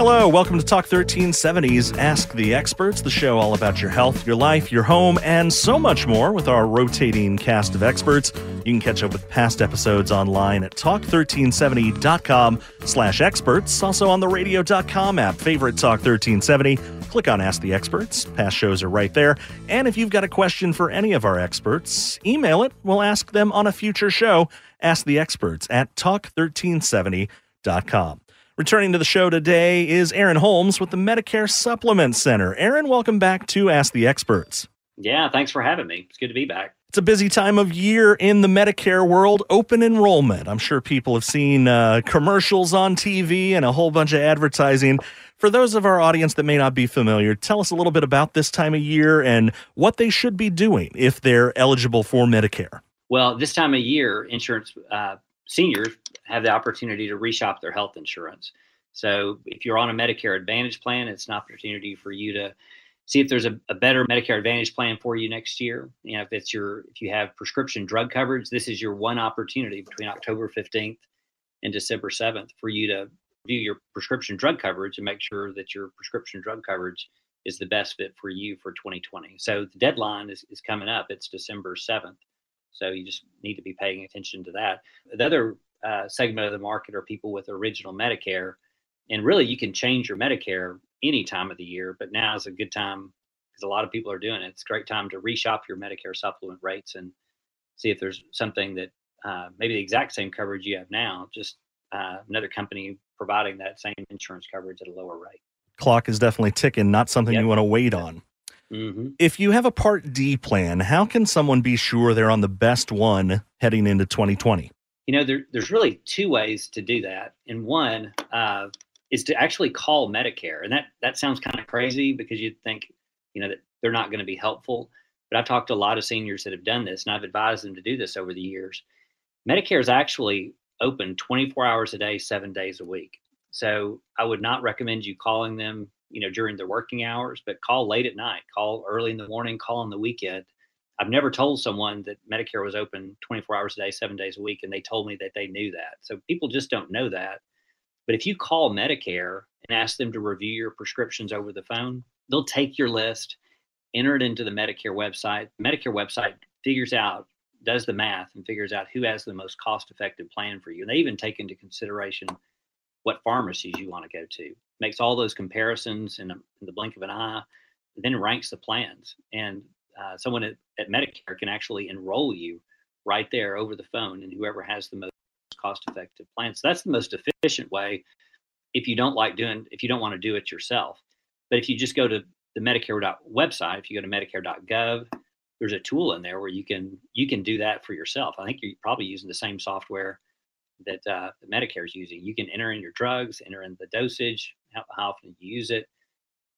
Hello, welcome to Talk 1370's Ask the Experts, the show all about your health, your life, your home, and so much more with our rotating cast of experts. You can catch up with past episodes online at talk1370.com slash experts, also on the radio.com app, favorite Talk 1370. Click on Ask the Experts. Past shows are right there. And if you've got a question for any of our experts, email it. We'll ask them on a future show. Ask the Experts at talk1370.com. Returning to the show today is Aaron Holmes with the Medicare Supplement Center. Aaron, welcome back to Ask the Experts. Yeah, thanks for having me. It's good to be back. It's a busy time of year in the Medicare world, open enrollment. I'm sure people have seen uh, commercials on TV and a whole bunch of advertising. For those of our audience that may not be familiar, tell us a little bit about this time of year and what they should be doing if they're eligible for Medicare. Well, this time of year, insurance uh, seniors have the opportunity to reshop their health insurance. So if you're on a Medicare Advantage plan, it's an opportunity for you to see if there's a, a, better Medicare Advantage plan for you next year. You know, if it's your if you have prescription drug coverage, this is your one opportunity between October 15th and December 7th for you to view your prescription drug coverage and make sure that your prescription drug coverage is the best fit for you for 2020. So the deadline is, is coming up. It's December 7th. So you just need to be paying attention to that. The other uh, segment of the market are people with original Medicare. And really, you can change your Medicare any time of the year, but now is a good time because a lot of people are doing it. It's a great time to reshop your Medicare supplement rates and see if there's something that uh, maybe the exact same coverage you have now, just uh, another company providing that same insurance coverage at a lower rate. Clock is definitely ticking, not something yep. you want to wait on. Mm-hmm. If you have a Part D plan, how can someone be sure they're on the best one heading into 2020? You know, there, there's really two ways to do that. And one uh, is to actually call Medicare. And that, that sounds kind of crazy because you'd think, you know, that they're not going to be helpful. But I've talked to a lot of seniors that have done this and I've advised them to do this over the years. Medicare is actually open 24 hours a day, seven days a week. So I would not recommend you calling them you know during their working hours but call late at night call early in the morning call on the weekend. I've never told someone that medicare was open 24 hours a day seven days a week and they told me that they knew that. So people just don't know that. But if you call medicare and ask them to review your prescriptions over the phone they'll take your list enter it into the medicare website. The medicare website figures out does the math and figures out who has the most cost effective plan for you. And they even take into consideration what pharmacies you want to go to makes all those comparisons in, a, in the blink of an eye, then ranks the plans. And uh, someone at, at Medicare can actually enroll you right there over the phone, and whoever has the most cost-effective plan. So that's the most efficient way. If you don't like doing, if you don't want to do it yourself, but if you just go to the Medicare website, if you go to Medicare.gov, there's a tool in there where you can you can do that for yourself. I think you're probably using the same software that uh, the Medicare is using. You can enter in your drugs, enter in the dosage, how, how often you use it,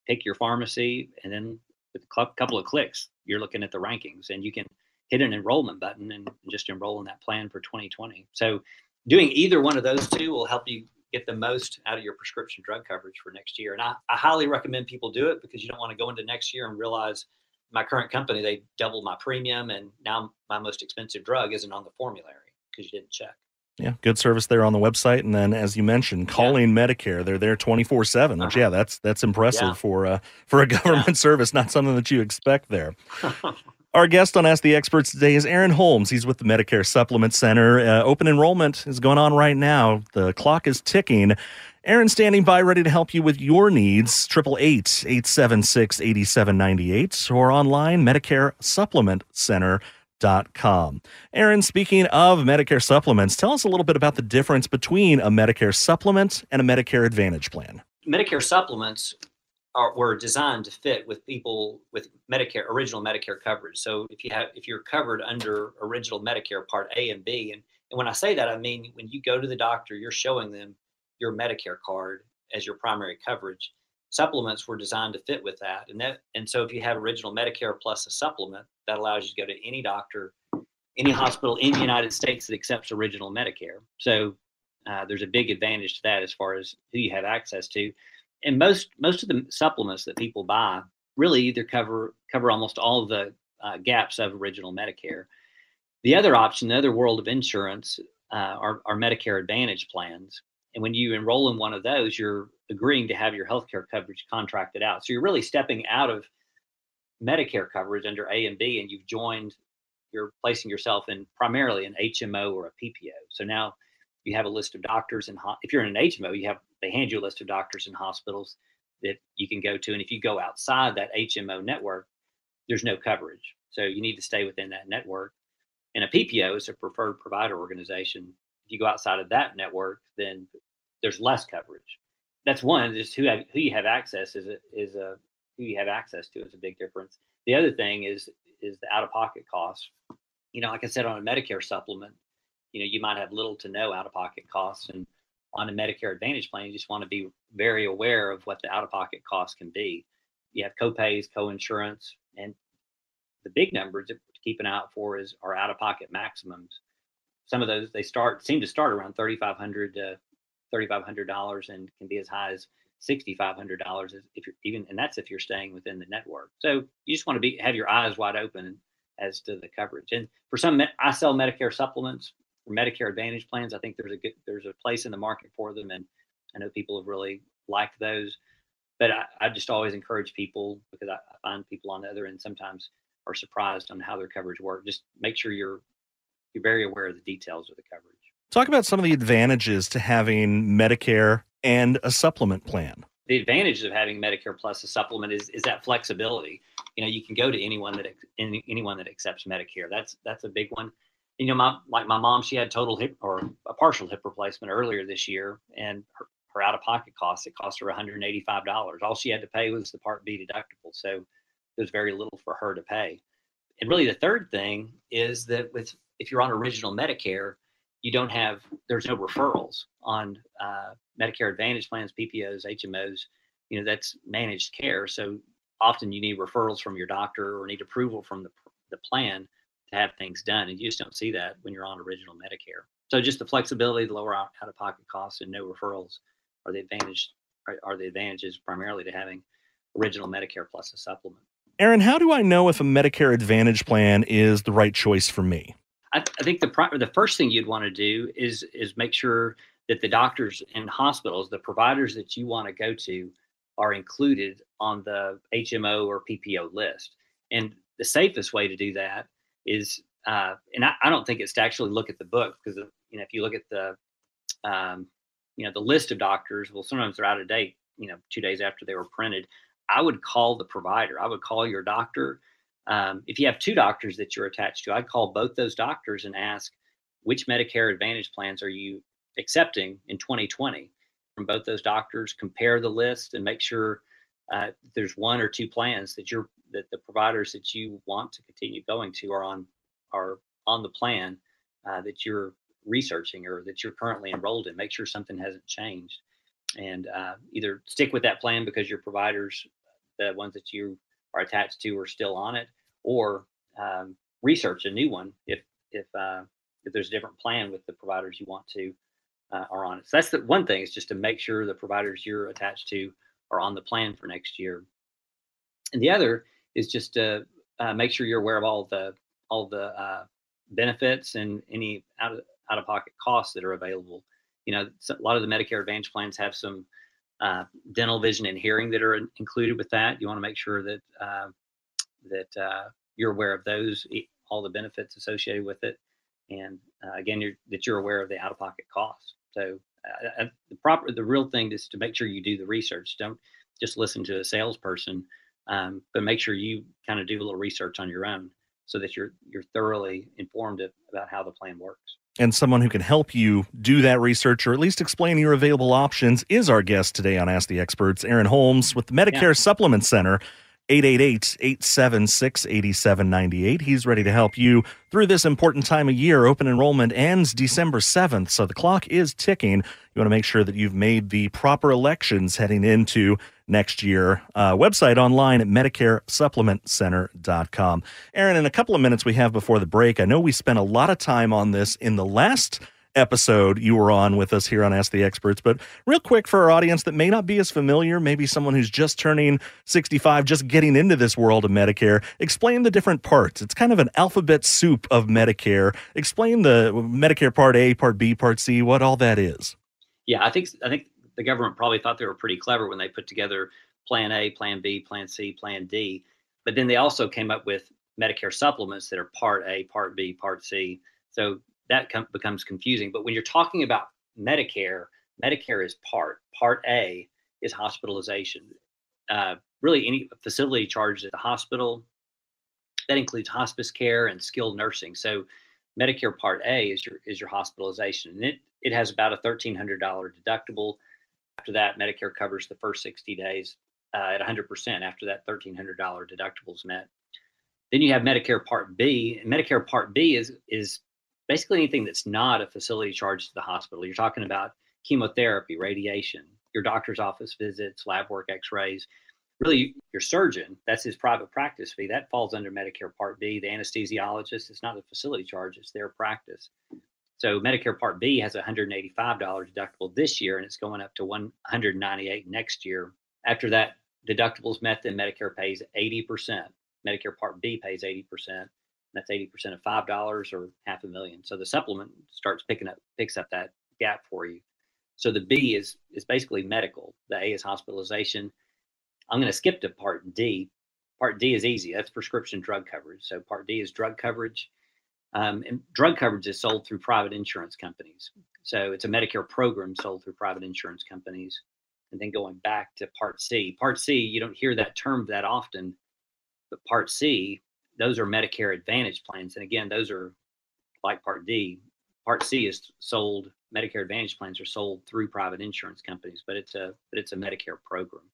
pick your pharmacy, and then with a couple of clicks, you're looking at the rankings, and you can hit an enrollment button and just enroll in that plan for 2020. So, doing either one of those two will help you get the most out of your prescription drug coverage for next year. And I, I highly recommend people do it because you don't want to go into next year and realize my current company they doubled my premium and now my most expensive drug isn't on the formulary because you didn't check. Yeah, good service there on the website, and then as you mentioned, calling yeah. Medicare, they're there twenty four seven. Which, uh-huh. yeah, that's that's impressive yeah. for uh, for a government yeah. service. Not something that you expect there. Our guest on Ask the Experts today is Aaron Holmes. He's with the Medicare Supplement Center. Uh, open enrollment is going on right now. The clock is ticking. Aaron standing by, ready to help you with your needs. Triple eight eight seven six eighty seven ninety eight or online Medicare Supplement Center com. Aaron, speaking of Medicare supplements, tell us a little bit about the difference between a Medicare supplement and a Medicare Advantage plan. Medicare supplements are were designed to fit with people with Medicare original Medicare coverage. So if you have if you're covered under original Medicare Part A and B, and and when I say that, I mean when you go to the doctor, you're showing them your Medicare card as your primary coverage. Supplements were designed to fit with that, and that and so if you have original Medicare plus a supplement, that allows you to go to any doctor, any hospital in the United States that accepts original Medicare. So uh, there's a big advantage to that as far as who you have access to and most most of the supplements that people buy really either cover cover almost all the uh, gaps of original Medicare. The other option, the other world of insurance, uh, are, are Medicare Advantage plans. And when you enroll in one of those, you're agreeing to have your healthcare coverage contracted out. So you're really stepping out of Medicare coverage under A and B, and you've joined. You're placing yourself in primarily an HMO or a PPO. So now you have a list of doctors and if you're in an HMO, you have they hand you a list of doctors and hospitals that you can go to. And if you go outside that HMO network, there's no coverage. So you need to stay within that network. And a PPO is a preferred provider organization. If you go outside of that network, then there's less coverage. That's one. Just who have, who you have access is a, is a who you have access to is a big difference. The other thing is is the out of pocket costs. You know, like I said on a Medicare supplement, you know you might have little to no out of pocket costs and on a medicare advantage plan you just want to be very aware of what the out of pocket costs can be you have copays co-insurance and the big numbers to keep an eye out for is our out of pocket maximums some of those they start seem to start around 3500 to $3500 and can be as high as $6500 if you're even and that's if you're staying within the network so you just want to be have your eyes wide open as to the coverage and for some i sell medicare supplements for Medicare Advantage plans, I think there's a good there's a place in the market for them, and I know people have really liked those. But I, I just always encourage people because I, I find people on the other end sometimes are surprised on how their coverage works. Just make sure you're you're very aware of the details of the coverage. Talk about some of the advantages to having Medicare and a supplement plan. The advantages of having Medicare plus a supplement is is that flexibility. You know, you can go to anyone that any, anyone that accepts Medicare. That's that's a big one you know, my like my mom, she had total hip or a partial hip replacement earlier this year, and her, her out of pocket costs it cost her $185. All she had to pay was the Part B deductible, so there's very little for her to pay. And really, the third thing is that with if you're on original Medicare, you don't have there's no referrals on uh, Medicare Advantage plans, PPOs, HMOs. You know that's managed care, so often you need referrals from your doctor or need approval from the the plan to have things done. And you just don't see that when you're on original Medicare. So just the flexibility, the lower out of pocket costs, and no referrals are the advantage are the advantages primarily to having original Medicare plus a supplement. Aaron, how do I know if a Medicare Advantage plan is the right choice for me? I, I think the the first thing you'd want to do is is make sure that the doctors and hospitals, the providers that you want to go to, are included on the HMO or PPO list. And the safest way to do that is uh, and I, I, don't think it's to actually look at the book because you know if you look at the um, you know the list of doctors well sometimes they're out of date you know two days after they were printed i would call the provider i would call your doctor um, if you have two doctors that you're attached to i'd call both those doctors and ask which medicare advantage plans are you accepting in 2020 from both those doctors compare the list and make sure uh, there's one or two plans that you're that the providers that you want to continue going to are on are on the plan uh, that you're researching or that you're currently enrolled in. Make sure something hasn't changed, and uh, either stick with that plan because your providers, the ones that you are attached to, or still on it, or um, research a new one if if uh, if there's a different plan with the providers you want to uh, are on it. So that's the one thing is just to make sure the providers you're attached to are on the plan for next year. And the other is just to uh, make sure you're aware of all the all the uh, benefits and any out of out of pocket costs that are available. You know, a lot of the Medicare Advantage plans have some uh, dental, vision, and hearing that are included with that. You want to make sure that uh, that uh, you're aware of those, all the benefits associated with it, and uh, again, you're, that you're aware of the out of pocket costs. So the proper, the real thing is to make sure you do the research. Don't just listen to a salesperson um, but make sure you kind of do a little research on your own so that you're you're thoroughly informed about how the plan works. And someone who can help you do that research or at least explain your available options is our guest today on Ask the Experts, Aaron Holmes with the Medicare yeah. Supplement Center. 888 876 8798. He's ready to help you through this important time of year. Open enrollment ends December 7th, so the clock is ticking. You want to make sure that you've made the proper elections heading into next year. Uh, website online at MedicareSupplementCenter.com. Aaron, in a couple of minutes we have before the break, I know we spent a lot of time on this in the last episode you were on with us here on Ask the Experts. But real quick for our audience that may not be as familiar, maybe someone who's just turning 65, just getting into this world of Medicare, explain the different parts. It's kind of an alphabet soup of Medicare. Explain the Medicare Part A, Part B, Part C, what all that is. Yeah, I think I think the government probably thought they were pretty clever when they put together Plan A, Plan B, Plan C, Plan D. But then they also came up with Medicare supplements that are Part A, Part B, Part C. So that com- becomes confusing. But when you're talking about Medicare, Medicare is part. Part A is hospitalization. Uh, really, any facility charges at the hospital that includes hospice care and skilled nursing. So, Medicare Part A is your is your hospitalization, and it it has about a thirteen hundred dollar deductible. After that, Medicare covers the first 60 days uh, at 100% after that $1,300 deductible is met. Then you have Medicare Part B, and Medicare Part B is is basically anything that's not a facility charge to the hospital. You're talking about chemotherapy, radiation, your doctor's office visits, lab work, X-rays. Really, your surgeon, that's his private practice fee. That falls under Medicare Part B. The anesthesiologist, it's not a facility charge, it's their practice. So Medicare Part B has a $185 deductible this year, and it's going up to 198 next year. After that deductible is met, then Medicare pays 80%. Medicare Part B pays 80%. That's 80% of $5 or half a million. So the supplement starts picking up, picks up that gap for you. So the B is is basically medical. The A is hospitalization. I'm going to skip to Part D. Part D is easy. That's prescription drug coverage. So Part D is drug coverage. Um, and drug coverage is sold through private insurance companies. So it's a Medicare program sold through private insurance companies. And then going back to Part C. Part C, you don't hear that term that often, but Part C, those are Medicare Advantage plans. And again, those are like Part D. Part C is sold. Medicare Advantage plans are sold through private insurance companies, but it's a but it's a Medicare program.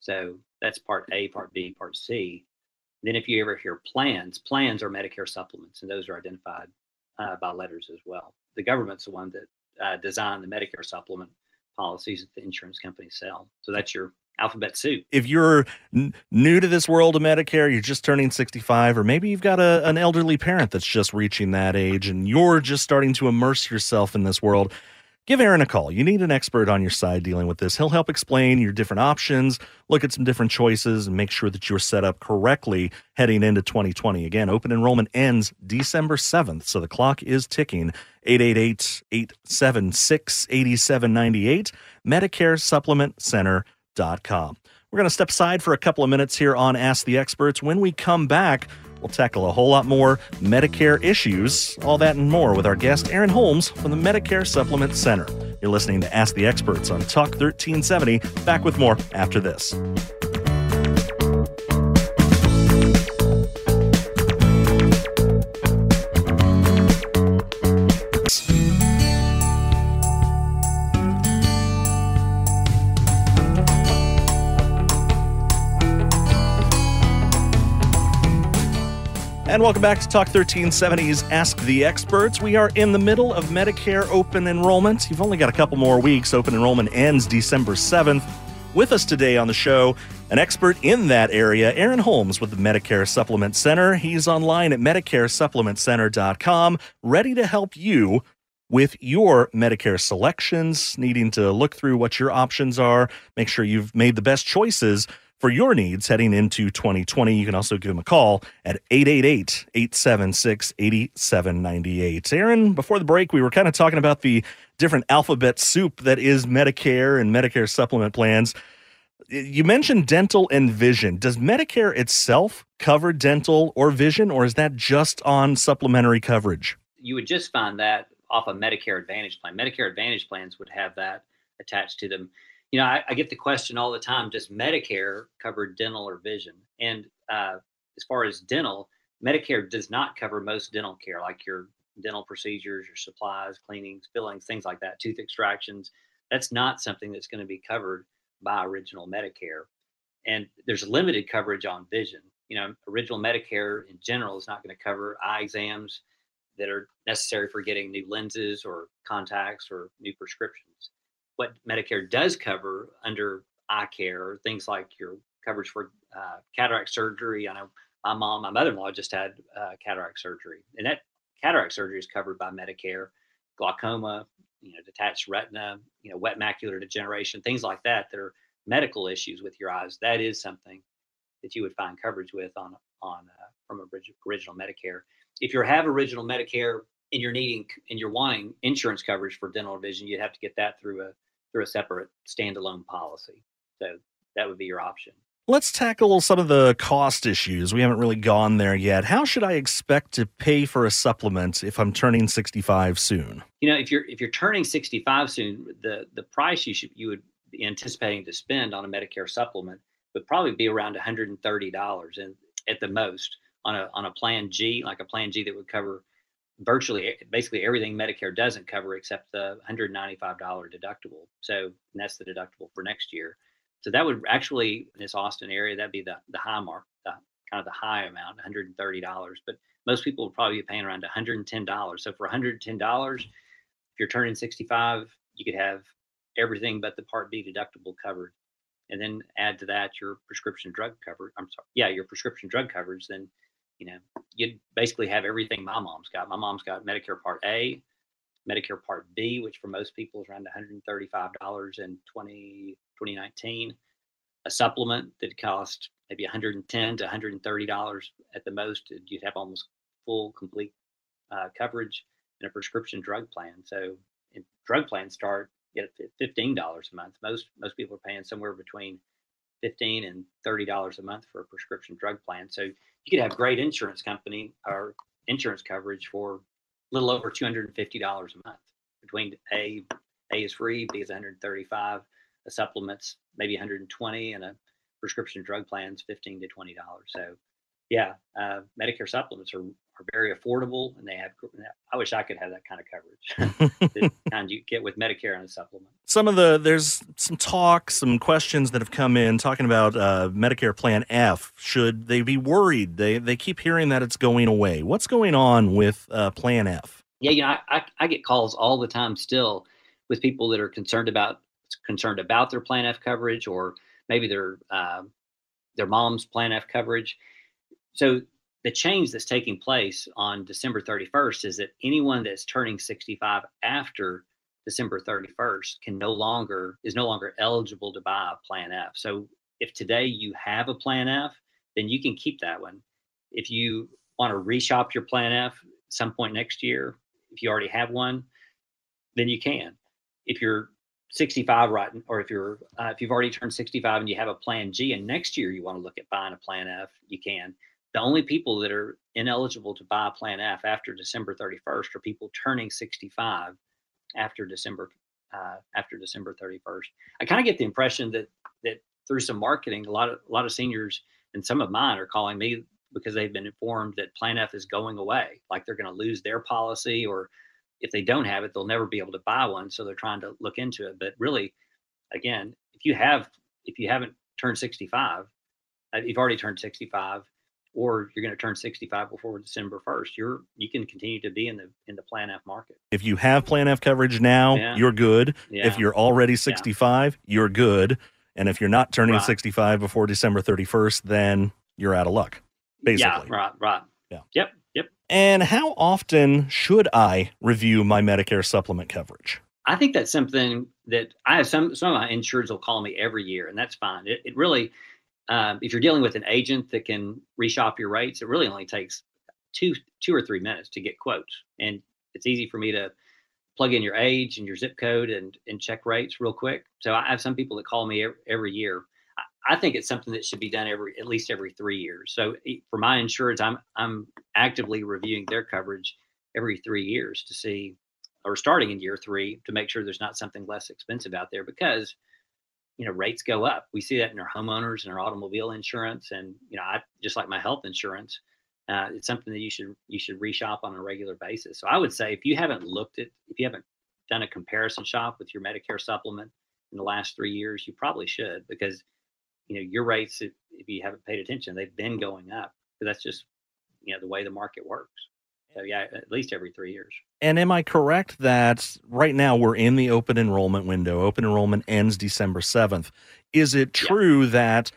So that's Part A, Part B, Part C. Then, if you ever hear plans, plans are Medicare supplements, and those are identified uh, by letters as well. The government's the one that uh, designed the Medicare supplement policies that the insurance companies sell. So that's your alphabet soup. If you're n- new to this world of Medicare, you're just turning 65, or maybe you've got a, an elderly parent that's just reaching that age and you're just starting to immerse yourself in this world, give Aaron a call. You need an expert on your side dealing with this. He'll help explain your different options, look at some different choices, and make sure that you're set up correctly heading into 2020. Again, open enrollment ends December 7th, so the clock is ticking. 888 876 8798, MedicareSupplementCenter.com. We're going to step aside for a couple of minutes here on Ask the Experts. When we come back, We'll tackle a whole lot more Medicare issues, all that and more with our guest, Aaron Holmes from the Medicare Supplement Center. You're listening to Ask the Experts on Talk 1370. Back with more after this. And welcome back to Talk 1370's Ask the Experts. We are in the middle of Medicare open enrollment. You've only got a couple more weeks. Open enrollment ends December 7th. With us today on the show, an expert in that area, Aaron Holmes with the Medicare Supplement Center. He's online at MedicareSupplementCenter.com, ready to help you with your Medicare selections, needing to look through what your options are, make sure you've made the best choices for your needs heading into 2020. You can also give them a call at 888 876 8798. Aaron, before the break, we were kind of talking about the different alphabet soup that is Medicare and Medicare supplement plans. You mentioned dental and vision. Does Medicare itself cover dental or vision, or is that just on supplementary coverage? You would just find that off a Medicare Advantage plan. Medicare Advantage plans would have that attached to them you know, I, I, get the question all the time: Does Medicare cover dental or vision? And uh, as far as dental, Medicare does not cover most dental care, like your dental procedures, your supplies, cleanings, fillings, things like that, tooth extractions. That's not something that's going to be covered by original Medicare. And there's limited coverage on vision. You know, original Medicare in general is not going to cover eye exams that are necessary for getting new lenses or contacts or new prescriptions. What Medicare does cover under eye care, things like your coverage for uh, cataract surgery. I know my mom, my mother-in-law just had uh, cataract surgery, and that cataract surgery is covered by Medicare. Glaucoma, you know, detached retina, you know, wet macular degeneration, things like that that are medical issues with your eyes. That is something that you would find coverage with on on uh, from original Medicare. If you have original Medicare and you're needing and you're wanting insurance coverage for dental vision, you'd have to get that through a through a separate standalone policy. So that would be your option. Let's tackle some of the cost issues. We haven't really gone there yet. How should I expect to pay for a supplement if I'm turning 65 soon? You know, if you're if you're turning 65 soon, the the price you should you would be anticipating to spend on a Medicare supplement would probably be around $130 and at the most on a on a plan G, like a plan G that would cover virtually basically everything Medicare doesn't cover except the $195 deductible. So that's the deductible for next year. So that would actually in this Austin area, that'd be the the high mark, the kind of the high amount, $130. But most people would probably be paying around $110. So for $110, if you're turning 65, you could have everything but the Part B deductible covered. And then add to that your prescription drug coverage. I'm sorry, yeah, your prescription drug coverage. Then, you know, you'd basically have everything my mom's got. My mom's got Medicare Part A, Medicare Part B, which for most people is around $135 in 20, 2019. A supplement that cost maybe 110 to 130 dollars at the most. You'd have almost full, complete uh, coverage in a prescription drug plan. So, drug plans start at 15 dollars a month. Most most people are paying somewhere between 15 and 30 dollars a month for a prescription drug plan. So you could have great insurance company or insurance coverage for a little over $250 a month between A, A is free, B is 135, a supplements maybe 120 and a prescription drug plans 15 to $20. So yeah, uh, Medicare supplements are, are very affordable and they have, I wish I could have that kind of coverage the kind you get with Medicare and a supplement. Some of the, there's some talk, some questions that have come in talking about uh, Medicare Plan F. Should they be worried? They, they keep hearing that it's going away. What's going on with uh, Plan F? Yeah, you know, I, I, I get calls all the time still with people that are concerned about concerned about their Plan F coverage or maybe their uh, their mom's Plan F coverage so the change that's taking place on December 31st is that anyone that's turning 65 after December 31st can no longer is no longer eligible to buy a Plan F. So if today you have a Plan F, then you can keep that one. If you want to reshop your Plan F some point next year, if you already have one, then you can. If you're 65 right or if you're uh, if you've already turned 65 and you have a plan G and next year you want to look at buying a plan F, you can. The only people that are ineligible to buy Plan F after December 31st are people turning 65 after December uh, after December 31st. I kind of get the impression that that through some marketing, a lot of a lot of seniors and some of mine are calling me because they've been informed that Plan F is going away, like they're going to lose their policy, or if they don't have it, they'll never be able to buy one. So they're trying to look into it. But really, again, if you have if you haven't turned 65, uh, you've already turned 65 or you're going to turn 65 before December 1st, you're you can continue to be in the in the Plan F market. If you have Plan F coverage now, yeah. you're good. Yeah. If you're already 65, yeah. you're good. And if you're not turning right. 65 before December 31st, then you're out of luck. Basically. Yeah, right, right. Yeah. Yep, yep. And how often should I review my Medicare supplement coverage? I think that's something that I have some some of my insureds will call me every year, and that's fine. It, it really um, if you're dealing with an agent that can reshop your rates, it really only takes two two or three minutes to get quotes, and it's easy for me to plug in your age and your zip code and and check rates real quick. So I have some people that call me every, every year. I, think it's something that should be done every at least every three years. So for my insurance, I'm I'm actively reviewing their coverage every three years to see, or starting in year three to make sure there's not something less expensive out there because you know rates go up we see that in our homeowners and our automobile insurance and you know i just like my health insurance uh, it's something that you should you should reshop on a regular basis. So I would say if you haven't looked at if you haven't done a comparison shop with your Medicare supplement in the last three years, you probably should because you know your rates if, if you haven't paid attention they've been going up. But that's just you know the way the market works. Yeah, at least every three years. And am I correct that right now we're in the open enrollment window? Open enrollment ends December 7th. Is it true yeah. that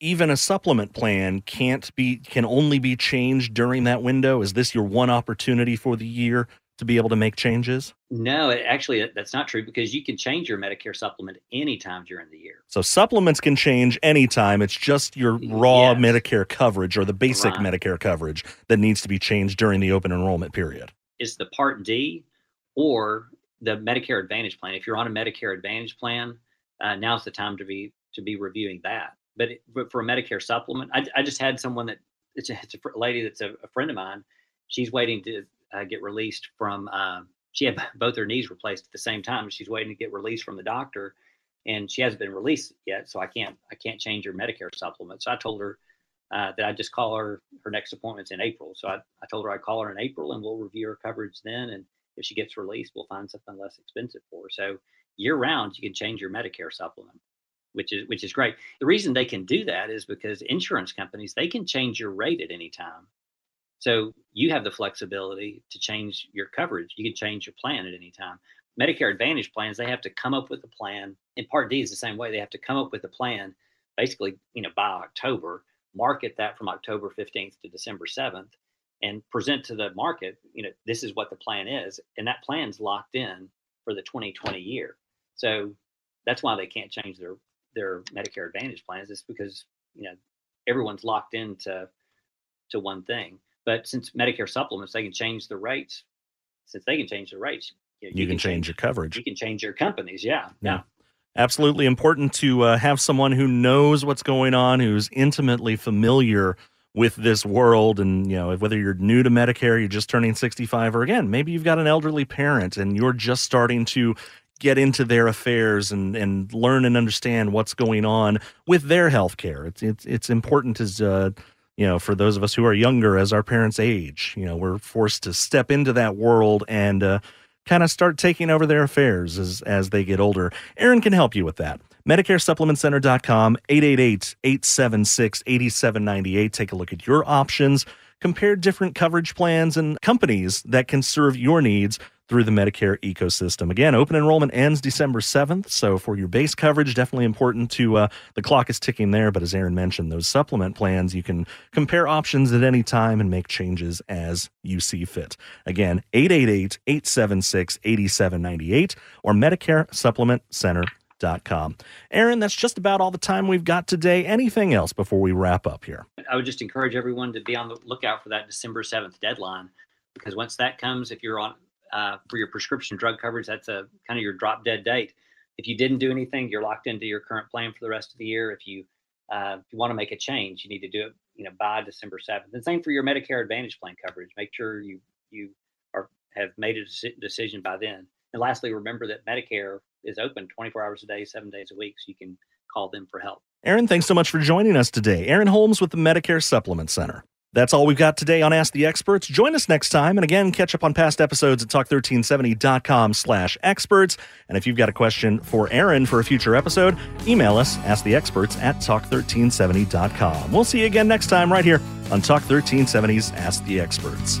even a supplement plan can't be can only be changed during that window? Is this your one opportunity for the year to be able to make changes? No, it, actually, that's not true because you can change your Medicare supplement anytime during the year. So supplements can change anytime. It's just your raw yes. Medicare coverage or the basic right. Medicare coverage that needs to be changed during the open enrollment period. It's the Part D or the Medicare Advantage plan. If you're on a Medicare Advantage plan, uh, now's the time to be to be reviewing that. But, it, but for a Medicare supplement, I, I, just had someone that it's a, it's a lady that's a, a, friend of mine. She's waiting to uh, get released from. Um, she had both her knees replaced at the same time. She's waiting to get released from the doctor, and she hasn't been released yet. So I can't I can't change her Medicare supplement. So I told her uh, that I'd just call her. Her next appointment's in April. So I, I told her I'd call her in April, and we'll review her coverage then. And if she gets released, we'll find something less expensive for her. So year round, you can change your Medicare supplement which is which is great. The reason they can do that is because insurance companies they can change your rate at any time. So you have the flexibility to change your coverage. You can change your plan at any time. Medicare Advantage plans they have to come up with a plan. And Part D is the same way. They have to come up with a plan, basically, you know, by October, market that from October 15th to December 7th, and present to the market, you know, this is what the plan is, and that plan's locked in for the 2020 year. So that's why they can't change their their Medicare Advantage plans is because you know everyone's locked into to one thing. But since Medicare supplements, they can change the rates. Since they can change the rates, you, know, you, you can, can, change your coverage. You can change your companies. Yeah, yeah. yeah. Absolutely important to uh, have someone who knows what's going on, who's intimately familiar with this world and you know whether you're new to medicare you're just turning 65 or again maybe you've got an elderly parent and you're just starting to get into their affairs and, and learn and understand what's going on with their health care. It's, it's, it's important as, uh, you know, for those of us who are younger as our parents age, you know, we're forced to step into that world and uh, kind of start taking over their affairs as, as they get older. Aaron can help you with that. MedicareSupplementCenter.com, 888-876-8798. Take a look at your options compare different coverage plans and companies that can serve your needs through the Medicare ecosystem. Again, open enrollment ends December 7th. So for your base coverage, definitely important to uh, the clock is ticking there. But as Aaron mentioned, those supplement plans, you can compare options at any time and make changes as you see fit. Again, 888 876 8798 or Medicare Supplement Center. Com. Aaron, that's just about all the time we've got today. Anything else before we wrap up here? I would just encourage everyone to be on the lookout for that December 7th deadline because once that comes, if you're on uh, for your prescription drug coverage. That's a kind of your drop dead date. If you didn't do anything, you're locked into your current plan for the rest of the year. If you uh, if you want to make a change, you need to do it, you know, by December seventh. And same for your Medicare Advantage plan coverage. Make sure you you are have made a decision by then. And lastly, remember that Medicare is open 24 hours a day, seven days a week, so you can call them for help. Aaron, thanks so much for joining us today. Aaron Holmes with the Medicare Supplement Center. That's all we've got today on Ask the Experts. Join us next time. And again, catch up on past episodes at talk1370.com slash experts. And if you've got a question for Aaron for a future episode, email us, asktheexperts at talk1370.com. We'll see you again next time right here on Talk 1370's Ask the Experts.